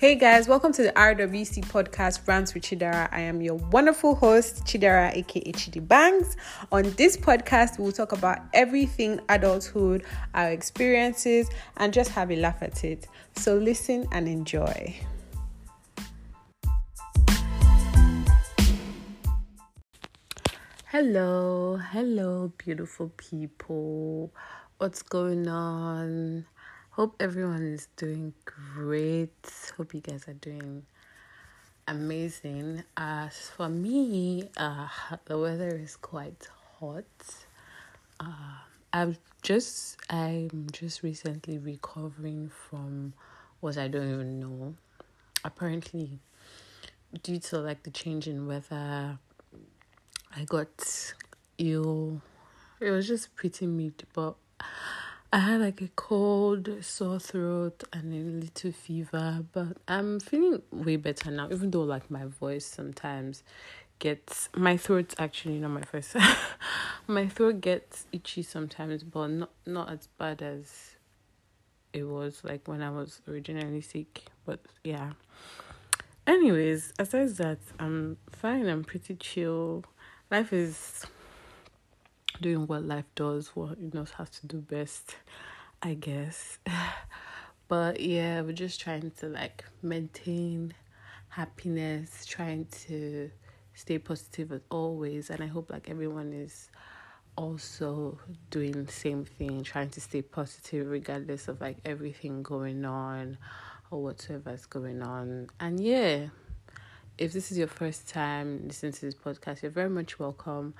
Hey guys, welcome to the RWC podcast Rants with Chidera. I am your wonderful host, Chidera aka Chidi Bangs. On this podcast, we'll talk about everything adulthood, our experiences, and just have a laugh at it. So listen and enjoy. Hello, hello, beautiful people. What's going on? Hope everyone is doing great. Hope you guys are doing amazing. As for me, uh, the weather is quite hot. Uh, I've just I'm just recently recovering from what I don't even know. Apparently, due to like the change in weather, I got ill. It was just pretty mid, but I had like a cold, sore throat, and a little fever, but I'm feeling way better now. Even though like my voice sometimes gets my throat actually not my voice, my throat gets itchy sometimes, but not not as bad as it was like when I was originally sick. But yeah. Anyways, aside that, I'm fine. I'm pretty chill. Life is doing what life does, what it knows how to do best, I guess. but yeah, we're just trying to like maintain happiness, trying to stay positive as always, and I hope like everyone is also doing the same thing, trying to stay positive regardless of like everything going on or whatever is going on. And yeah, if this is your first time listening to this podcast, you're very much welcome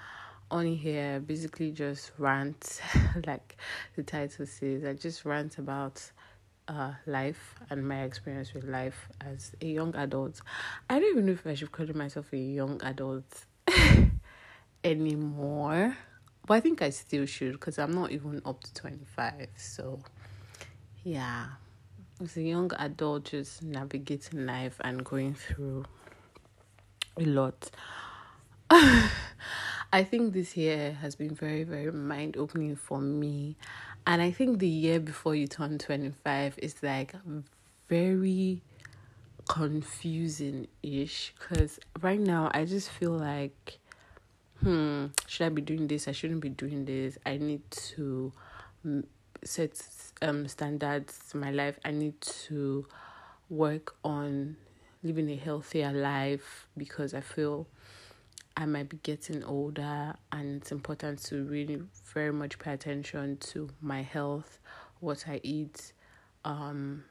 on here basically just rant like the title says i just rant about uh life and my experience with life as a young adult. I don't even know if i should call myself a young adult anymore but i think i still should because i'm not even up to 25 so yeah. As a young adult just navigating life and going through a lot I think this year has been very, very mind opening for me. And I think the year before you turn 25 is like very confusing ish. Because right now, I just feel like, hmm, should I be doing this? I shouldn't be doing this. I need to set um standards in my life. I need to work on living a healthier life because I feel I might be getting older, and it's important to really very much pay attention to my health, what I eat, um,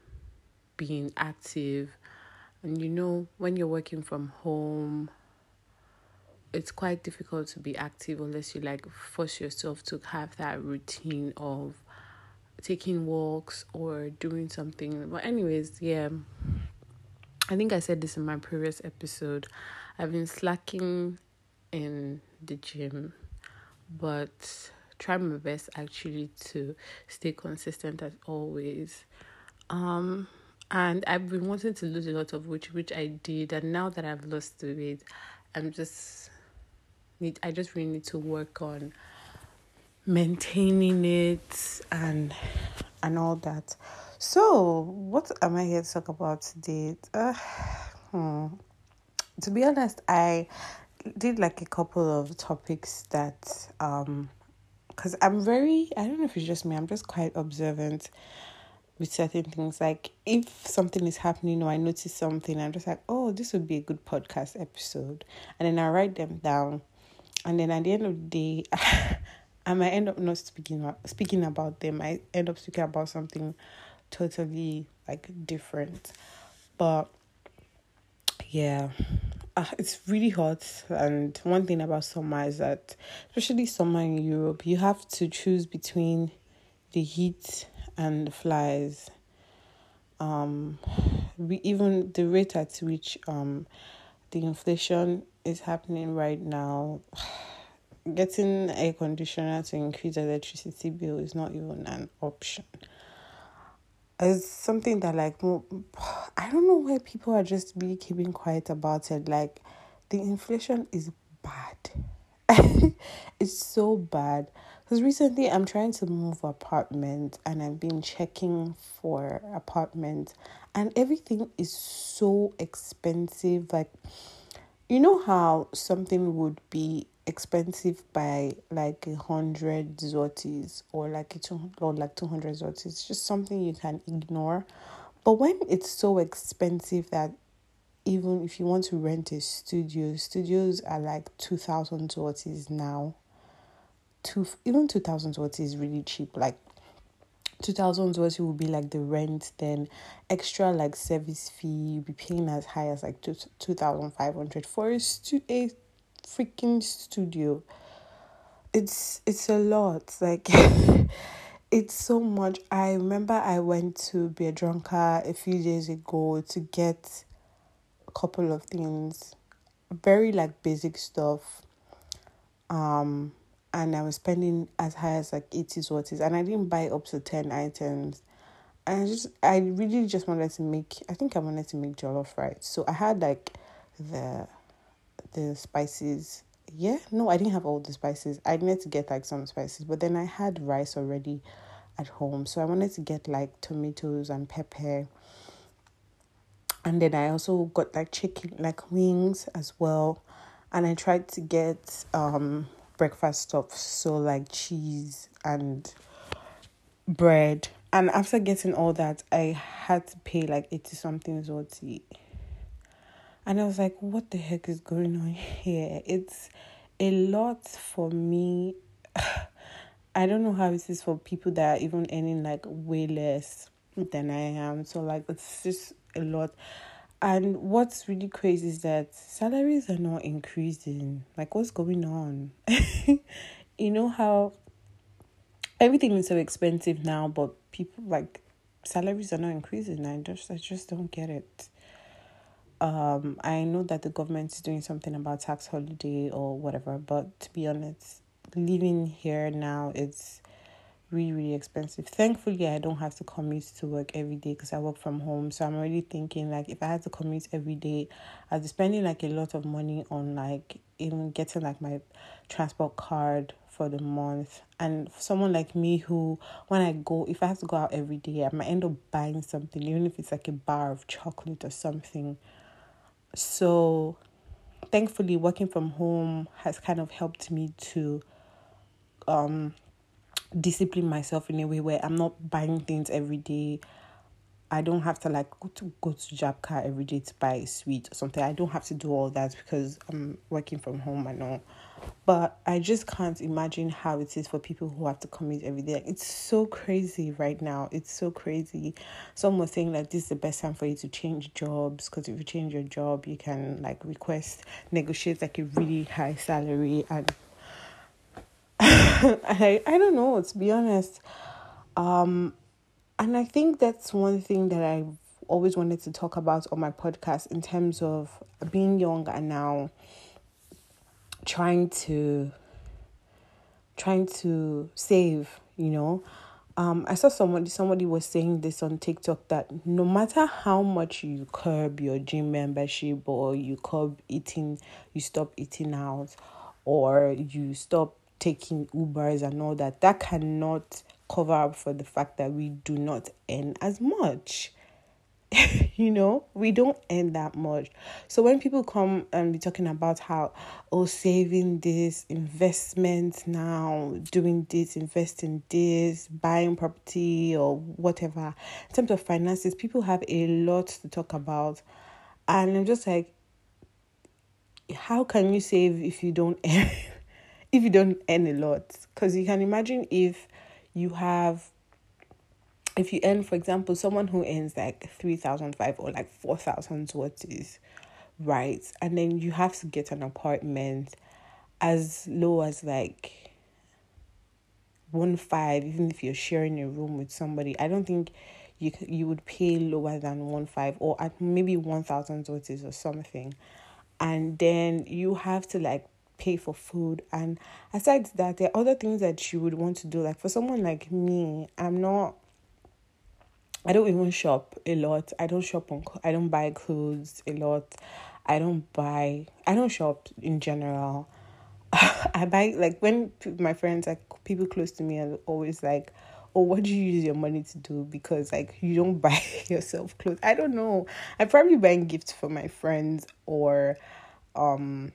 being active. And you know, when you're working from home, it's quite difficult to be active unless you like force yourself to have that routine of taking walks or doing something. But, anyways, yeah, I think I said this in my previous episode. I've been slacking in the gym, but try my best actually to stay consistent as always. Um, and I've been wanting to lose a lot of weight, which I did, and now that I've lost the weight, I'm just need. I just really need to work on maintaining it and and all that. So, what am I here to talk about today? Uh, hmm. To be honest, I did like a couple of topics that um because I'm very I don't know if it's just me, I'm just quite observant with certain things. Like if something is happening or I notice something, I'm just like, oh, this would be a good podcast episode. And then I write them down. And then at the end of the day, I might end up not speaking speaking about them. I end up speaking about something totally like different. But yeah uh, it's really hot. And one thing about summer is that especially summer in europe you have to choose between the heat and the flies. Um we even the rate at which um the inflation is happening right now getting a conditioner to increase the electricity bill is not even an option it's something that like I don't know why people are just really keeping quiet about it. Like the inflation is bad. it's so bad. Because recently I'm trying to move apartment and I've been checking for apartment and everything is so expensive. Like, you know how something would be expensive by like a hundred zlotys or like two or like two hundred zlotys. It's just something you can ignore. But when it's so expensive that even if you want to rent a studio, studios are like two thousand zlotys now two even two thousand zloty is really cheap. Like two thousand zloty would be like the rent, then extra like service fee you be paying as high as like two two thousand five hundred for a stu a freaking studio. It's it's a lot. Like it's so much. I remember I went to Biedronka a few days ago to get a couple of things. Very like basic stuff. Um and I was spending as high as like 80 zlotys and I didn't buy up to 10 items. And I just, I really just wanted to make, I think I wanted to make jollof rice. So I had like the, the spices. Yeah, no, I didn't have all the spices. I needed to get like some spices, but then I had rice already at home. So I wanted to get like tomatoes and pepper. And then I also got like chicken, like wings as well. And I tried to get um breakfast stuff, so like cheese and bread. And after getting all that, I had to pay like 80 something zloty. And I was like, what the heck is going on here? It's a lot for me. I don't know how it is for people that are even earning like way less than I am. So like it's just a lot. And what's really crazy is that salaries are not increasing. Like, what's going on? you know how everything is so expensive now, but people like salaries are not increasing. I just, I just don't get it. Um, I know that the government is doing something about tax holiday or whatever, but to be honest, living here now, it's really really expensive. Thankfully i don't have to commute to work every day because i work from home. So i'm already thinking like if i had to commute every day i'd be spending like a lot of money on like even getting like my transport card for the month. And someone like me who when i go if i have to go out every day i might end up buying something even if it's like a bar of chocolate or something so thankfully working from home has kind of helped me to um discipline myself in a way where I'm not buying things every day. I don't have to like go to go to Żabka every day to buy a sweet or something. I don't have to do all that because I'm working from home I know. But I just can't imagine how it is for people who have to commute every day. it's so crazy right now. It's so crazy. Some were saying that this is the best time for you to change jobs because if you change your job, you can like request negotiate like a really high salary and I I don't know to be honest. Um, and I think that's one thing that I've always wanted to talk about on my podcast in terms of being young and now trying to trying to save, you know. Um, I saw somebody somebody was saying this on TikTok that no matter how much you curb your gym membership or you curb eating, you stop eating out, or you stop taking Ubers and all that, that cannot cover up for the fact that we do not earn as much. you know, we don't earn that much. So when people come and be talking about how, oh, saving this, investment now, doing this, investing this, buying property or whatever, in terms of finances, people have a lot to talk about. And I'm just like, how can you save if you don't earn? If you don't earn a lot because you can imagine if you have if you earn for example someone who earns like 3005 or like 4000 zlotys right? And then you have to get an apartment as low as like one five even if you're sharing a room with somebody i don't think you you would pay lower than one five or at maybe 1000 zlotys or something. And then you have to like pay for food and aside that there are other things that you would want to do like for someone like me i'm not i don't even shop a lot i don't shop on i don't buy clothes a lot i don't buy i don't shop in general I buy like when my friends like people close to me are always like, "Oh, what do you use your money to do?" Because like you don't buy yourself clothes. I don't know. I'm probably buying gifts for my friends or, um,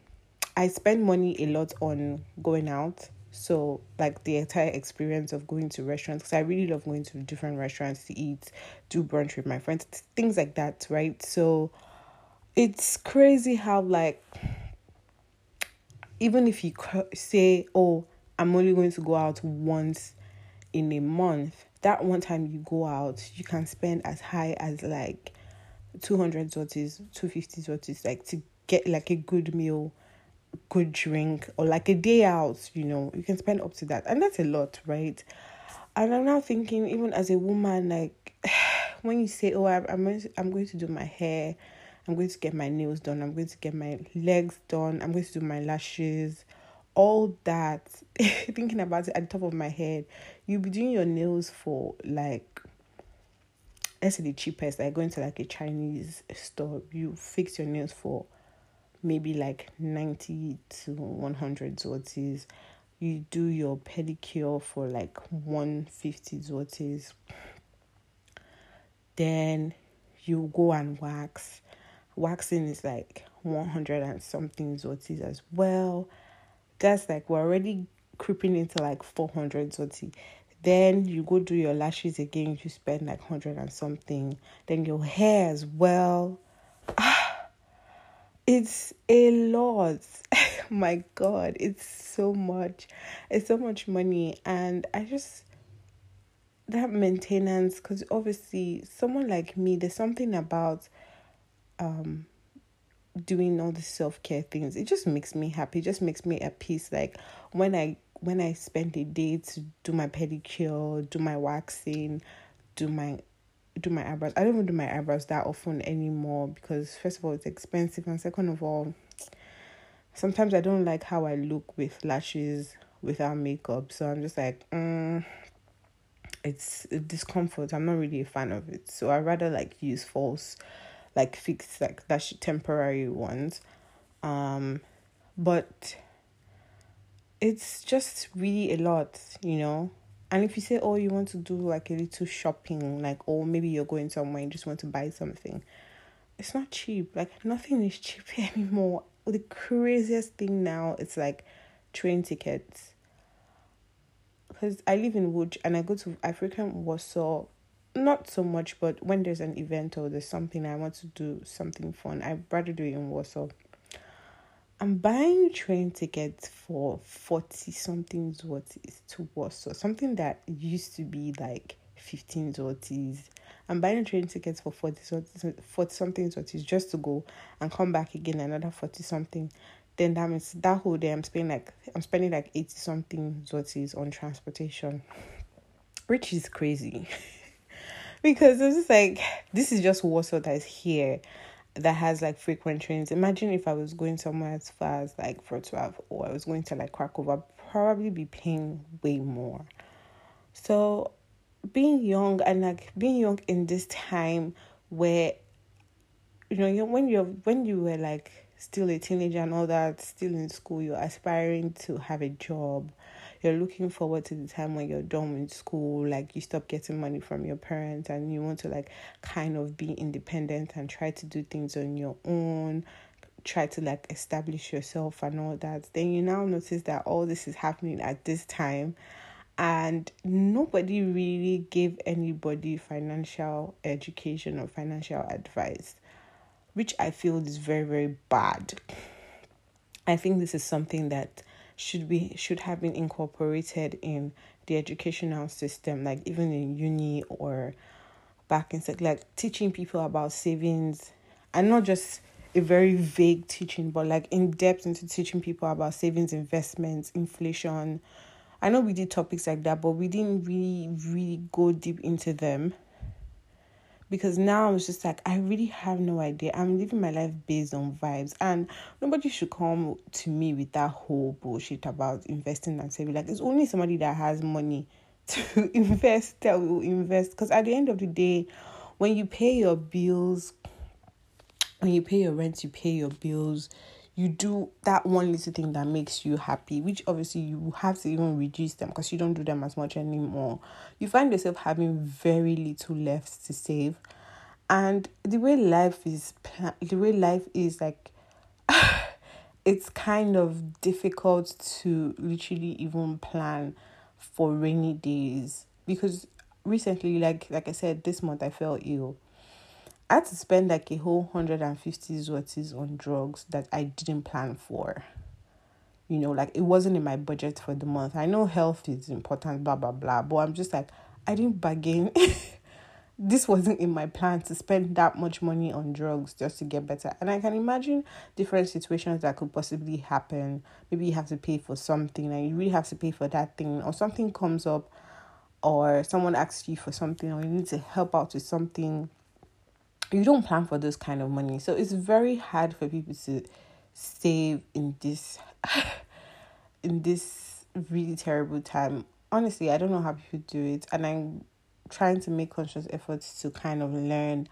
I spend money a lot on going out. So like the entire experience of going to restaurants because I really love going to different restaurants to eat, do brunch with my friends, things like that, right? So it's crazy how like even if you say, oh, I'm only going to go out once in a month, that one time you go out, you can spend as high as like 200 zlotys, 250 zlotys, like to get like a good meal, good drink, or like a day out, you know, you can spend up to that. And that's a lot, right? And I'm now thinking, even as a woman, like when you say, oh, I'm, I'm, I'm going to do my hair, I'm going to get my nails done. I'm going to get my legs done. I'm going to do my lashes. All that. Thinking about it at the top of my head, you'll be doing your nails for like, let's say the cheapest, like going to like a Chinese store. You fix your nails for maybe like 90 to 100 zlotys. You do your pedicure for like 150 zlotys. Then you go and wax waxing is like 100 and something zlotys as well. That's like we're already creeping into like 400 zloty. Then you go do your lashes again, you spend like 100 and something. Then your hair as well. It's a lot. My God, it's so much. It's so much money. And I just, that maintenance, because obviously, someone like me, there's something about um doing all the self-care things it just makes me happy it just makes me at peace like when i when i spend a day to do my pedicure do my waxing do my do my eyebrows. I don't even do my eyebrows that often anymore because first of all it's expensive. And second of all sometimes i don't like how i look with lashes without makeup. So i'm just like mm, it's discomfort. I'm not really a fan of it. So i rather like use false like fixed like that's temporary ones. Um but it's just really a lot you know and if you say oh you want to do like a little shopping like or maybe you're going somewhere and just want to buy something it's not cheap. Like nothing is cheap anymore. The craziest thing now is like train tickets. Because i live in Łódź and i go to African warsaw not so much, but when there's an event or there's something I want to do something fun, I'd rather do it in Warsaw. I'm buying train tickets for 40 something zlotys to Warsaw, something that used to be like 15 zlotys. I'm buying train tickets for 40, 40 something zlotys just to go and come back again another 40 something. Then that means that whole day I'm spending like I'm spending like 80 something zlotys on transportation, which is crazy. because it's just like this is just Warsaw that is here that has like frequent trains. Imagine if I was going somewhere as far as like Wrocław or I was going to like Krakow, I'd probably be paying way more. So being young and like being young in this time where you know when you're when you were like still a teenager and all that, still in school, you're aspiring to have a job you're looking forward to the time when you're done with school, like you stop getting money from your parents and you want to like kind of be independent and try to do things on your own, try to like establish yourself and all that. Then you now notice that all this is happening at this time and nobody really gave anybody financial education or financial advice which i feel is very very bad i think this is something that should be should have been incorporated in the educational system, like even in uni or back in like teaching people about savings and not just a very vague teaching, but like in depth into teaching people about savings, investments, inflation. I know we did topics like that, but we didn't really, really go deep into them because now I'm just like I really have no idea. I'm living my life based on vibes, and nobody should come to me with that whole bullshit about investing and saving. Like it's only somebody that has money to invest that will invest. Because at the end of the day, when you pay your bills, when you pay your rent, you pay your bills, you do that one little thing that makes you happy, which obviously you have to even reduce them because you don't do them as much anymore. You find yourself having very little left to save. And the way life is, the way life is like, it's kind of difficult to literally even plan for rainy days because recently, like like I said, this month I felt ill I had to spend like a whole 150 zlotys on drugs that I didn't plan for. You know, like it wasn't in my budget for the month. I know health is important, blah, blah, blah, but I'm just like, I didn't bargain. this wasn't in my plan to spend that much money on drugs just to get better. And I can imagine different situations that could possibly happen. Maybe you have to pay for something and you really have to pay for that thing, or something comes up, or someone asks you for something, or you need to help out with something you don't plan for this kind of money. So it's very hard for people to save in this in this really terrible time. Honestly, I don't know how people do it and I'm trying to make conscious efforts to kind of learn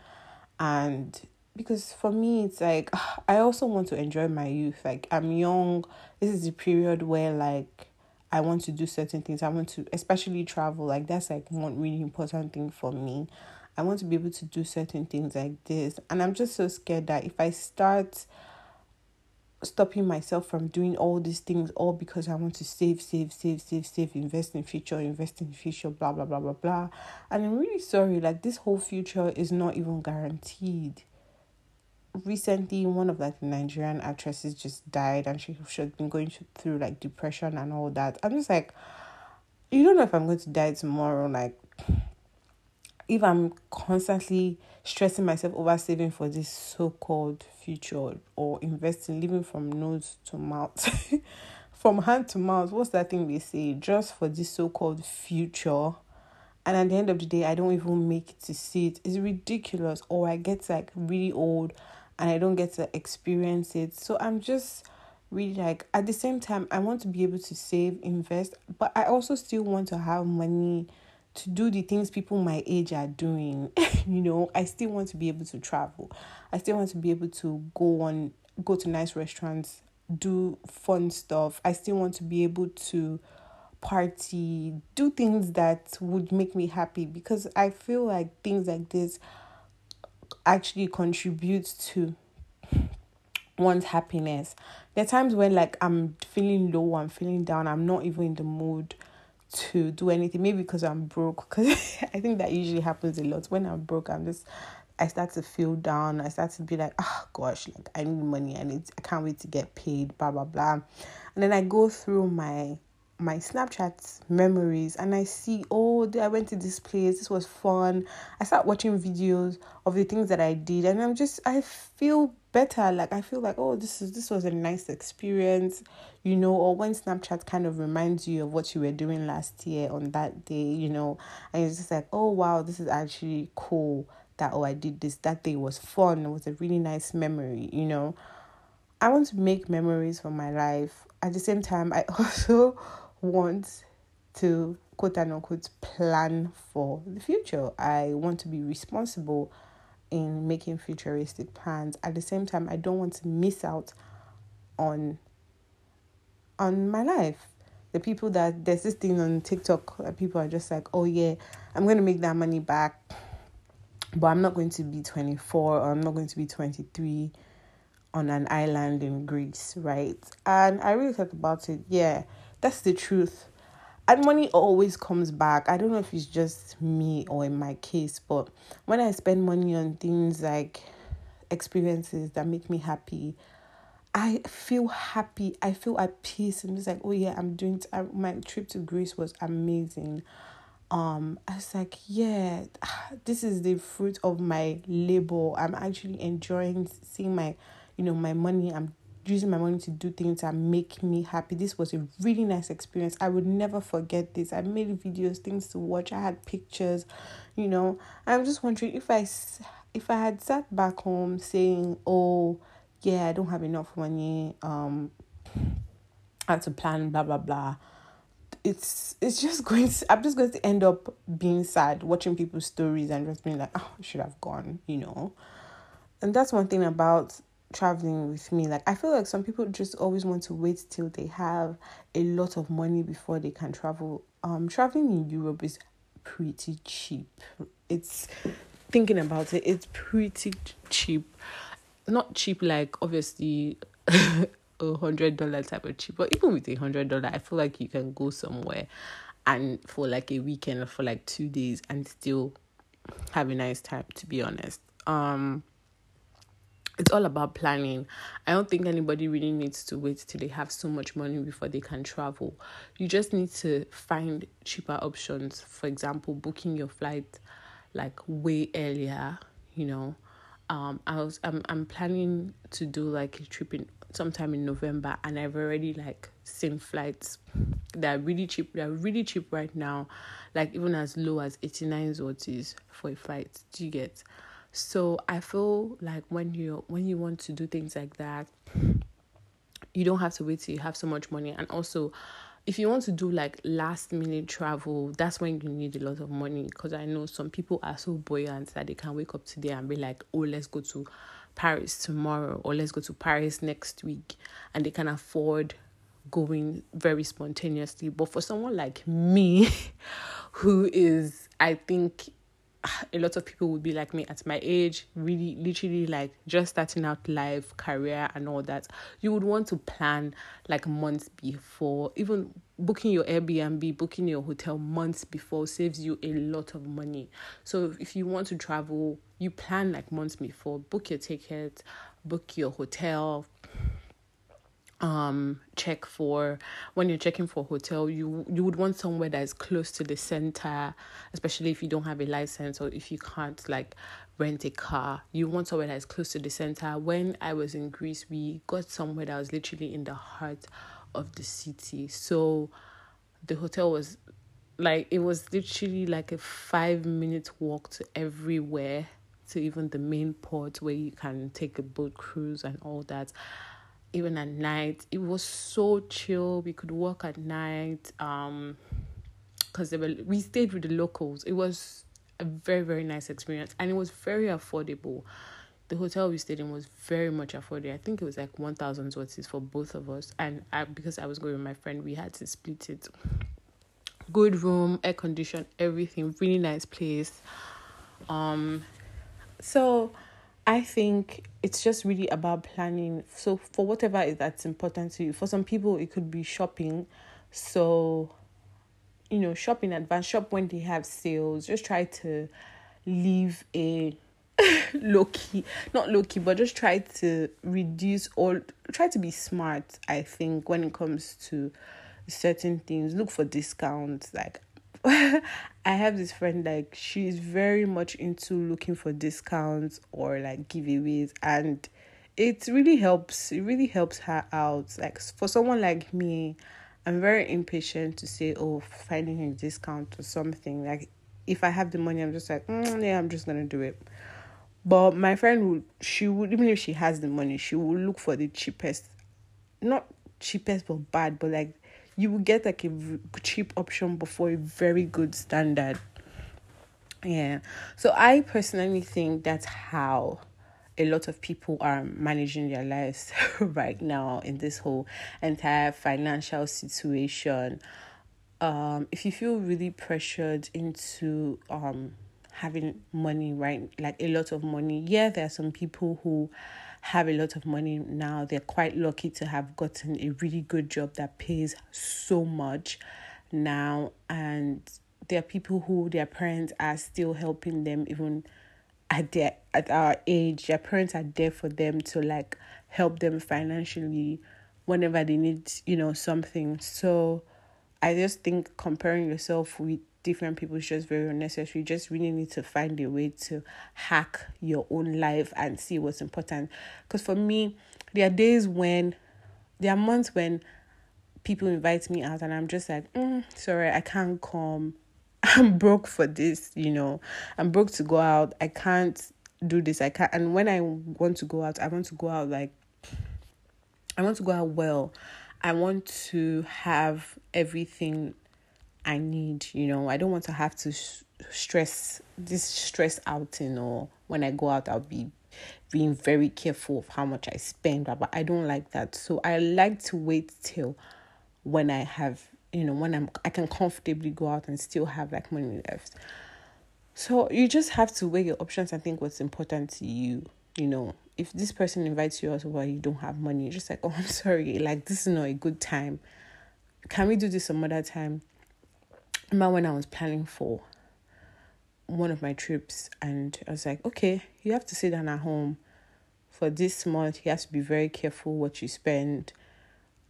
and because for me it's like I also want to enjoy my youth. Like I'm young. This is the period where like I want to do certain things. I want to especially travel. Like that's like one really important thing for me. I want to be able to do certain things like this. And I'm just so scared that if I start stopping myself from doing all these things all because I want to save, save, save, save, save, invest in future, invest in future, blah blah blah blah blah. And I'm really sorry, like this whole future is not even guaranteed. Recently, one of like Nigerian actresses just died, and she should been going through like depression and all that. I'm just like, you don't know if I'm going to die tomorrow. Like, if I'm constantly stressing myself over saving for this so called future or investing, living from nose to mouth, from hand to mouth, what's that thing they say? Just for this so called future. And at the end of the day, I don't even make it to see it. It's ridiculous. Or I get like really old and I don't get to experience it. So I'm just really like, at the same time, I want to be able to save, invest, but I also still want to have money to do the things people my age are doing. you know, I still want to be able to travel. I still want to be able to go on go to nice restaurants, do fun stuff. I still want to be able to party, do things that would make me happy because I feel like things like this actually contribute to one's happiness. There are times when like I'm feeling low, I'm feeling down, I'm not even in the mood to do anything. Maybe because I'm broke. Because I think that usually happens a lot. When I'm broke, I'm just I start to feel down. I start to be like, oh gosh, like I need money. I need. I can't wait to get paid. Blah blah blah. And then I go through my my Snapchat memories and I see, oh, I went to this place, this was fun. I start watching videos of the things that I did and I'm just I feel better. Like I feel like, oh, this is this was a nice experience, you know, or when Snapchat kind of reminds you of what you were doing last year on that day, you know, and it's just like, oh wow, this is actually cool that oh I did this. That day was fun. It was a really nice memory, you know. I want to make memories for my life. At the same time, I also want to quote unquote plan for the future. I want to be responsible in making futuristic plans. At the same time, I don't want to miss out on on my life. The people that there's this thing on TikTok that people are just like, oh yeah, I'm gonna make that money back, but I'm not going to be 24 or I'm not going to be 23 on an island in Greece, right? And I really thought about it. Yeah, that's the truth. And money always comes back. I don't know if it's just me or in my case, but when I spend money on things like experiences that make me happy, I feel happy. I feel at peace. I'm just like, oh yeah, I'm doing. T- I, my trip to Greece was amazing. Um, I was like, yeah, this is the fruit of my labor. I'm actually enjoying seeing my, you know, my money. I'm using my money to do things that make me happy. This was a really nice experience. I would never forget this. I made videos, things to watch. I had pictures, you know. I'm just wondering if I if I had sat back home saying, "Oh, yeah, I don't have enough money. Um, I had to plan, blah blah blah." It's it's just going to. I'm just going to end up being sad watching people's stories and just being like, "Oh, I should have gone," you know. And that's one thing about traveling with me. Like I feel like some people just always want to wait till they have a lot of money before they can travel. Um traveling in Europe is pretty cheap. It's thinking about it, it's pretty cheap. Not cheap like obviously a hundred dollar type of cheap, but even with a hundred dollar, I feel like you can go somewhere and for like a weekend or for like two days and still have a nice time to be honest. Um it's all about planning. I don't think anybody really needs to wait till they have so much money before they can travel. You just need to find cheaper options. For example, booking your flight like way earlier, you know. Um I was I'm I'm planning to do like a trip in sometime in November and I've already like seen flights that are really cheap. They're really cheap right now, like even as low as 89 zlotys for a flight. Do you get? So I feel like when you when you want to do things like that, you don't have to wait till you have so much money. And also, if you want to do like last minute travel, that's when you need a lot of money. Because I know some people are so buoyant that they can wake up today and be like, "Oh, let's go to Paris tomorrow," or "Let's go to Paris next week," and they can afford going very spontaneously. But for someone like me, who is, I think, a lot of people would be like me at my age, really, literally like just starting out life, career, and all that. You would want to plan like months before, even booking your Airbnb, booking your hotel months before saves you a lot of money. So if you want to travel, you plan like months before, book your ticket, book your hotel, um check for when you're checking for hotel you you would want somewhere that is close to the center especially if you don't have a license or if you can't like rent a car. You want somewhere that is close to the center. When i was in greece we got somewhere that was literally in the heart of the city. So the hotel was like it was literally like a five minute walk to everywhere to even the main port where you can take a boat cruise and all that even at night. It was so chill. We could walk at night. Um, because we stayed with the locals. It was a very very nice experience, and it was very affordable. The hotel we stayed in was very much affordable. I think it was like one thousand zlotys for both of us, and I because I was going with my friend, we had to split it. Good room, air conditioned, everything. Really nice place. Um, so I think it's just really about planning. So for whatever that's important to you. For some people it could be shopping. So you know, shop in advance, shop when they have sales. Just try to leave a low key, not low key, but just try to reduce or try to be smart, I think, when it comes to certain things. Look for discounts. Like I have this friend like she's very much into looking for discounts or like giveaways and it really helps it really helps her out. Like for someone like me i'm very impatient to say oh finding a discount or something. Like if i have the money i'm just like mm, yeah i'm just gonna do it. But my friend would she would even if she has the money she will look for the cheapest not cheapest but bad but like you will get like a cheap option before a very good standard. Yeah. So I personally think that's how a lot of people are managing their lives right now in this whole entire financial situation. Um, if you feel really pressured into um having money, right? Like a lot of money, yeah, there are some people who have a lot of money now. They're quite lucky to have gotten a really good job that pays so much now. And there are people who their parents are still helping them even at their at our age. Their parents are there for them to like help them financially whenever they need, you know, something. So I just think comparing yourself with different people is just very unnecessary. You just really need to find a way to hack your own life and see what's important. Because for me, there are days when, there are months when people invite me out and I'm just like, mm, sorry, I can't come. I'm broke for this, you know. I'm broke to go out. I can't do this. I can't. And when I want to go out, I want to go out like, I want to go out well. I want to have everything I need, you know, I don't want to have to stress this stress outing or when I go out I'll be being very careful of how much I spend, but I don't like that. So I like to wait till when I have, you know, when I'm I can comfortably go out and still have like money left. So you just have to weigh your options and think what's important to you. You know, if this person invites you out while you don't have money, you're just like, oh, I'm sorry, like this is not a good time. Can we do this some other time? Remember when I was planning for one of my trips and I was like, okay, you have to sit down at home for this month. You have to be very careful what you spend.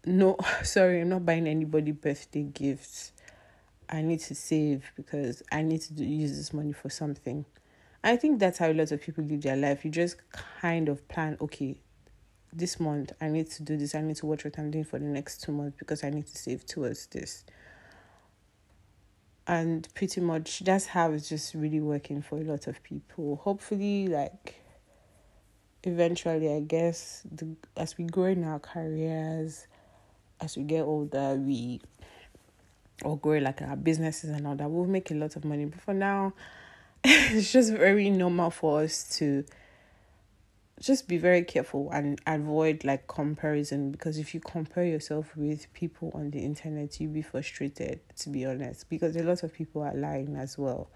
No, sorry, I'm not buying anybody birthday gifts. I need to save because I need to do, use this money for something. I think that's how a lot of people live their life. You just kind of plan, okay, this month I need to do this. I need to watch what I'm doing for the next two months because I need to save towards this. And pretty much that's how it's just really working for a lot of people. Hopefully, like eventually, I guess the as we grow in our careers, as we get older, we or grow like our businesses and all that, we'll make a lot of money. But for now, it's just very normal for us to just be very careful and avoid like comparison because if you compare yourself with people on the internet you'll be frustrated to be honest because a lot of people are lying as well.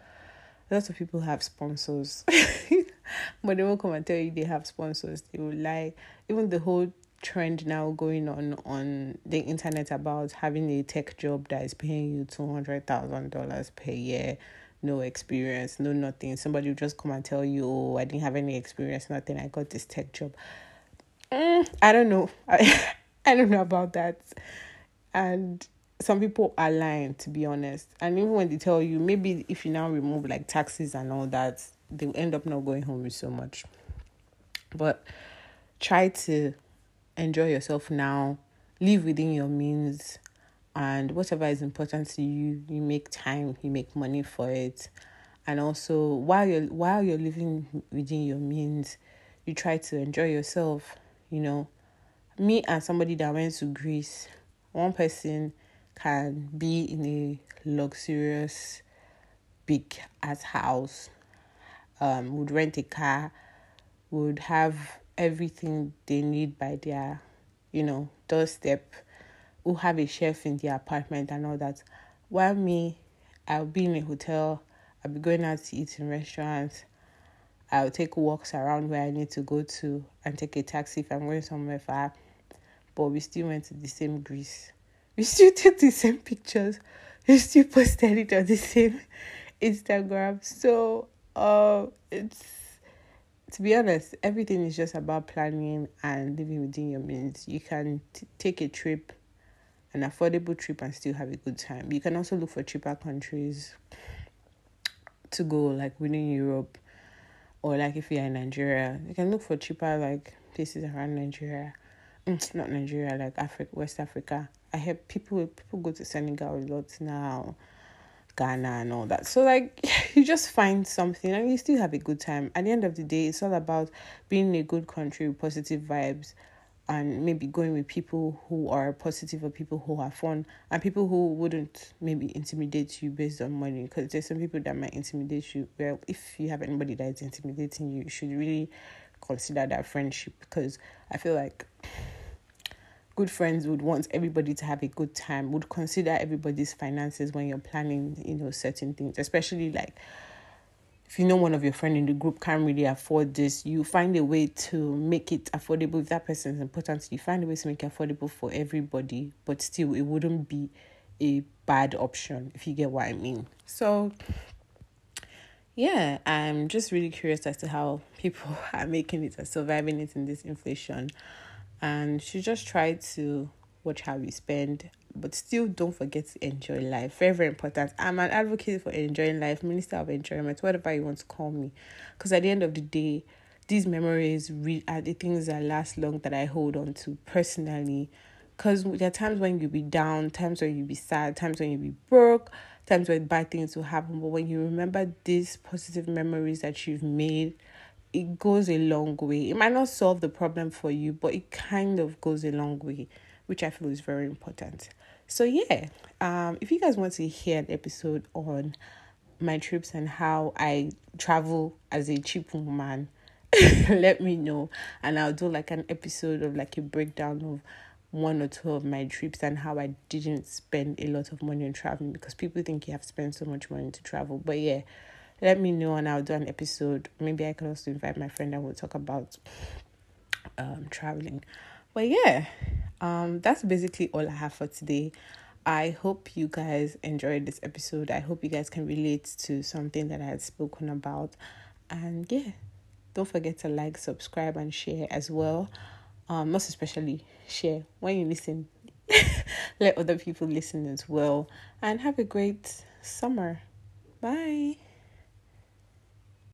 A lot of people have sponsors. But they won't come and tell you they have sponsors. They will lie. Even the whole trend now going on on the internet about having a tech job that is paying you two hundred thousand dollars per year no experience, no nothing. Somebody will just come and tell you, oh, I didn't have any experience, nothing. I got this tech job. Mm, I don't know. I, I don't know about that. And some people are lying, to be honest. And even when they tell you, maybe if you now remove like taxes and all that, they'll end up not going home with so much. But try to enjoy yourself now, live within your means and whatever is important to you you make time you make money for it. And also while you're while you're living within your means you try to enjoy yourself you know. Me and somebody that went to greece one person can be in a luxurious big ass house um would rent a car would have everything they need by their you know doorstep who have a chef in their apartment and all that. While me, I'll be in a hotel, I'll be going out to eat in restaurants, I'll take walks around where I need to go to and take a taxi if I'm going somewhere far. But we still went to the same Greece. We still took the same pictures. We still posted it on the same Instagram. So uh it's to be honest, everything is just about planning and living within your means. You can t- take a trip an affordable trip and still have a good time. You can also look for cheaper countries to go, like within Europe, or like if you're in Nigeria, you can look for cheaper like places around Nigeria. Mm, not Nigeria, like Africa, West Africa. I hear people people go to Senegal a lot now, Ghana and all that. So like you just find something and you still have a good time. At the end of the day, it's all about being in a good country with positive vibes and maybe going with people who are positive or people who are fun and people who wouldn't maybe intimidate you based on money. Because there's some people that might intimidate you. Well if you have anybody that is intimidating you you should really consider that friendship. Because i feel like good friends would want everybody to have a good time would consider everybody's finances when you're planning you know certain things especially like if you know one of your friend in the group can't really afford this, you find a way to make it affordable. If that person is important, to you find a way to make it affordable for everybody, but still it wouldn't be a bad option if you get what I mean. So yeah, I'm just really curious as to how people are making it and surviving it in this inflation. And should just try to watch how we spend but still don't forget to enjoy life. Very, very important. I'm an advocate for enjoying life, minister of enjoyment, whatever you want to call me. Because at the end of the day, these memories re- are the things that last long that I hold on to personally. Because there are times when you'll be down, times when you'll be sad, times when you'll be broke, times when bad things will happen. But when you remember these positive memories that you've made, it goes a long way. It might not solve the problem for you, but it kind of goes a long way, which I feel is very important. So yeah, um, if you guys want to hear an episode on my trips and how I travel as a cheap woman, let me know and I'll do like an episode of like a breakdown of one or two of my trips and how I didn't spend a lot of money on traveling because people think you have spent so much money to travel. But yeah, let me know and I'll do an episode. Maybe I could also invite my friend and we'll talk about um traveling. But yeah, um that's basically all I have for today. I hope you guys enjoyed this episode. I hope you guys can relate to something that I had spoken about. And yeah, don't forget to like, subscribe, and share as well. Um, most especially share when you listen. Let other people listen as well. And have a great summer. Bye.